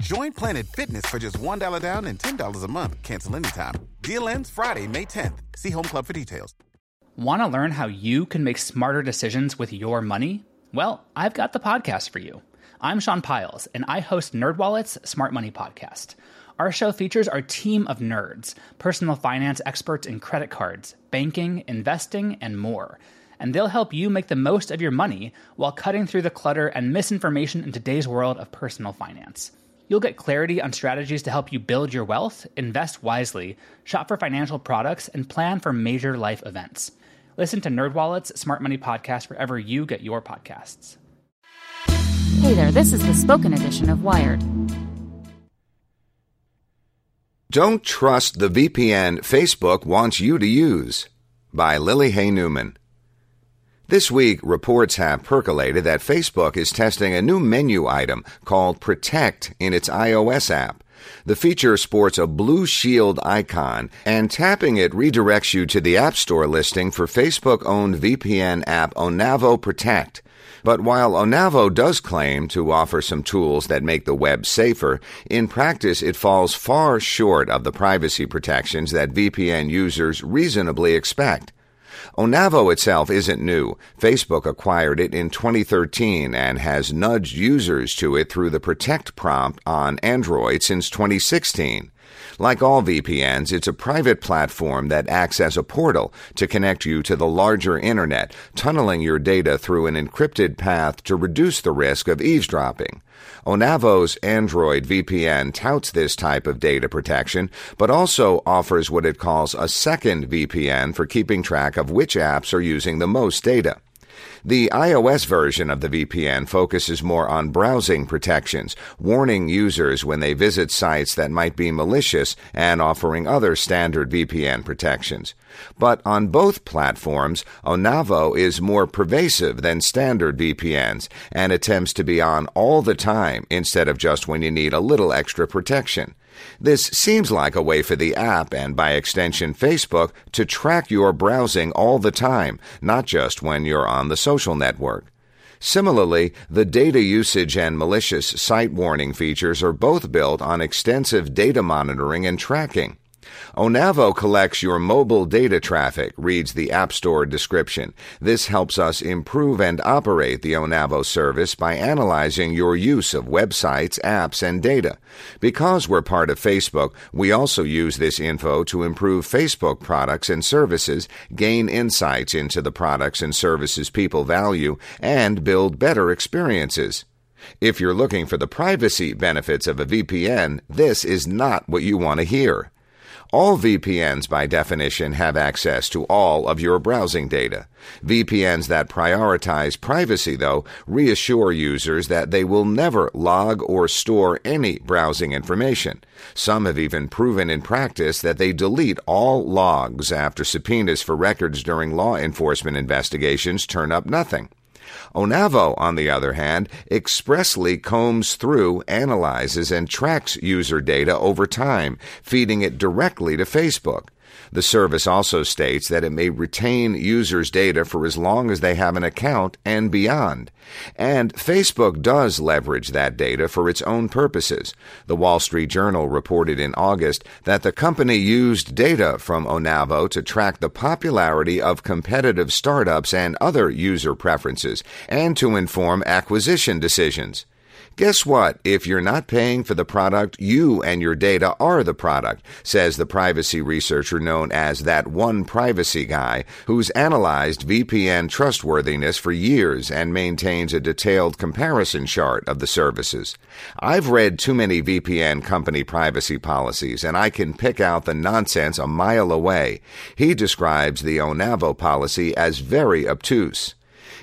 Join Planet Fitness for just $1 down and $10 a month. Cancel anytime. Deal ends Friday, May 10th. See Home Club for details. Want to learn how you can make smarter decisions with your money? Well, I've got the podcast for you. I'm Sean Pyles, and I host NerdWallet's Smart Money Podcast. Our show features our team of nerds, personal finance experts in credit cards, banking, investing, and more. And they'll help you make the most of your money while cutting through the clutter and misinformation in today's world of personal finance. You'll get clarity on strategies to help you build your wealth, invest wisely, shop for financial products, and plan for major life events. Listen to NerdWallet's Smart Money Podcast wherever you get your podcasts. Hey there, this is the spoken edition of Wired. Don't trust the VPN Facebook wants you to use by Lily Hay Newman. This week, reports have percolated that Facebook is testing a new menu item called Protect in its iOS app. The feature sports a blue shield icon, and tapping it redirects you to the App Store listing for Facebook owned VPN app Onavo Protect. But while Onavo does claim to offer some tools that make the web safer, in practice it falls far short of the privacy protections that VPN users reasonably expect. Onavo itself isn't new. Facebook acquired it in 2013 and has nudged users to it through the Protect prompt on Android since 2016. Like all VPNs, it's a private platform that acts as a portal to connect you to the larger internet, tunneling your data through an encrypted path to reduce the risk of eavesdropping. Onavo's Android VPN touts this type of data protection, but also offers what it calls a second VPN for keeping track of which apps are using the most data. The iOS version of the VPN focuses more on browsing protections, warning users when they visit sites that might be malicious and offering other standard VPN protections. But on both platforms, Onavo is more pervasive than standard VPNs and attempts to be on all the time instead of just when you need a little extra protection. This seems like a way for the app and by extension Facebook to track your browsing all the time, not just when you're on the social network. Similarly, the data usage and malicious site warning features are both built on extensive data monitoring and tracking. Onavo collects your mobile data traffic, reads the App Store description. This helps us improve and operate the Onavo service by analyzing your use of websites, apps, and data. Because we're part of Facebook, we also use this info to improve Facebook products and services, gain insights into the products and services people value, and build better experiences. If you're looking for the privacy benefits of a VPN, this is not what you want to hear. All VPNs, by definition, have access to all of your browsing data. VPNs that prioritize privacy, though, reassure users that they will never log or store any browsing information. Some have even proven in practice that they delete all logs after subpoenas for records during law enforcement investigations turn up nothing. Onavo, on the other hand, expressly combs through, analyzes, and tracks user data over time, feeding it directly to Facebook. The service also states that it may retain users' data for as long as they have an account and beyond. And Facebook does leverage that data for its own purposes. The Wall Street Journal reported in August that the company used data from Onavo to track the popularity of competitive startups and other user preferences, and to inform acquisition decisions. Guess what? If you're not paying for the product, you and your data are the product, says the privacy researcher known as that one privacy guy who's analyzed VPN trustworthiness for years and maintains a detailed comparison chart of the services. I've read too many VPN company privacy policies and I can pick out the nonsense a mile away. He describes the Onavo policy as very obtuse.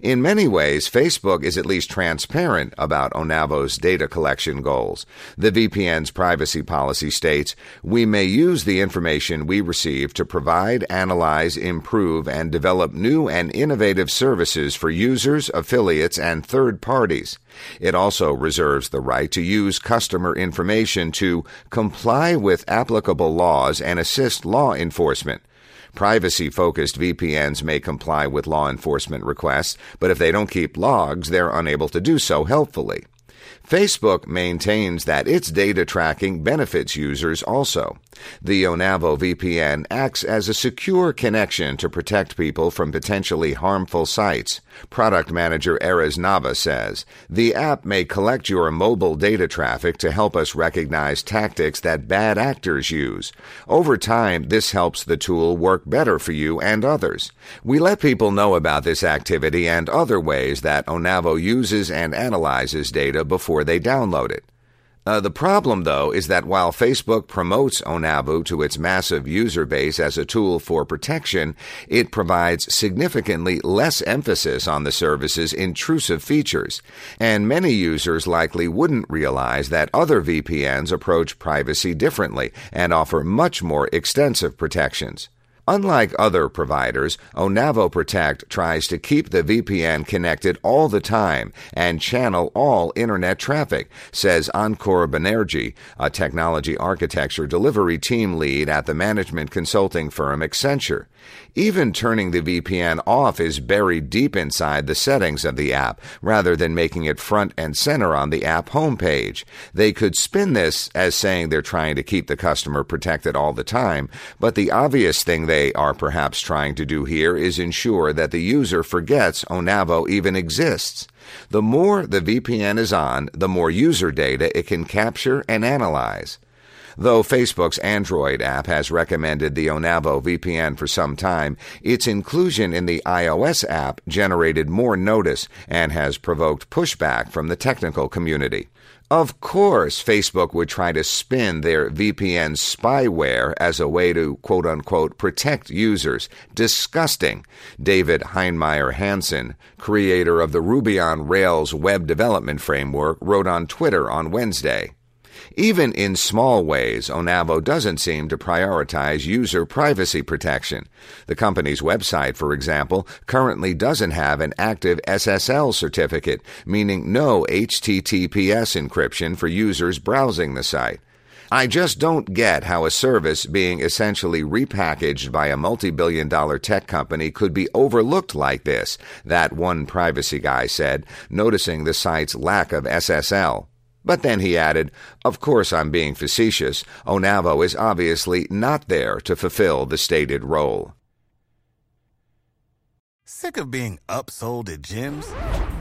In many ways, Facebook is at least transparent about Onavo's data collection goals. The VPN's privacy policy states, we may use the information we receive to provide, analyze, improve, and develop new and innovative services for users, affiliates, and third parties. It also reserves the right to use customer information to comply with applicable laws and assist law enforcement. Privacy focused VPNs may comply with law enforcement requests, but if they don't keep logs, they're unable to do so helpfully. Facebook maintains that its data tracking benefits users also. The Onavo VPN acts as a secure connection to protect people from potentially harmful sites. Product manager Erez Naveh says, The app may collect your mobile data traffic to help us recognize tactics that bad actors use. Over time, this helps the tool work better for you and others. We let people know about this activity and other ways that Onavo uses and analyzes data before they download it. Uh, the problem, though, is that while Facebook promotes Onavo to its massive user base as a tool for protection, it provides significantly less emphasis on the service's intrusive features. And many users likely wouldn't realize that other VPNs approach privacy differently and offer much more extensive protections. Unlike other providers, Onavo Protect tries to keep the VPN connected all the time and channel all internet traffic, says Ankur Banerjee, a technology architecture delivery team lead at the management consulting firm Accenture. Even turning the VPN off is buried deep inside the settings of the app, rather than making it front and center on the app homepage. They could spin this as saying they're trying to keep the customer protected all the time, but the obvious thing they are perhaps trying to do here is ensure that the user forgets Onavo even exists. The more the VPN is on, the more user data it can capture and analyze. Though Facebook's Android app has recommended the Onavo VPN for some time, its inclusion in the iOS app generated more notice and has provoked pushback from the technical community. Of course, Facebook would try to spin their VPN spyware as a way to quote unquote protect users. Disgusting. David Heinemeier Hansson, creator of the Ruby on Rails web development framework, wrote on Twitter on Wednesday. Even in small ways, Onavo doesn't seem to prioritize user privacy protection. The company's website, for example, currently doesn't have an active SSL certificate, meaning no HTTPS encryption for users browsing the site. I just don't get how a service being essentially repackaged by a multi billion dollar tech company could be overlooked like this, that one privacy guy said, noticing the site's lack of SSL. But then he added, Of course I'm being facetious. Onavo is obviously not there to fulfill the stated role. Sick of being upsold at gyms?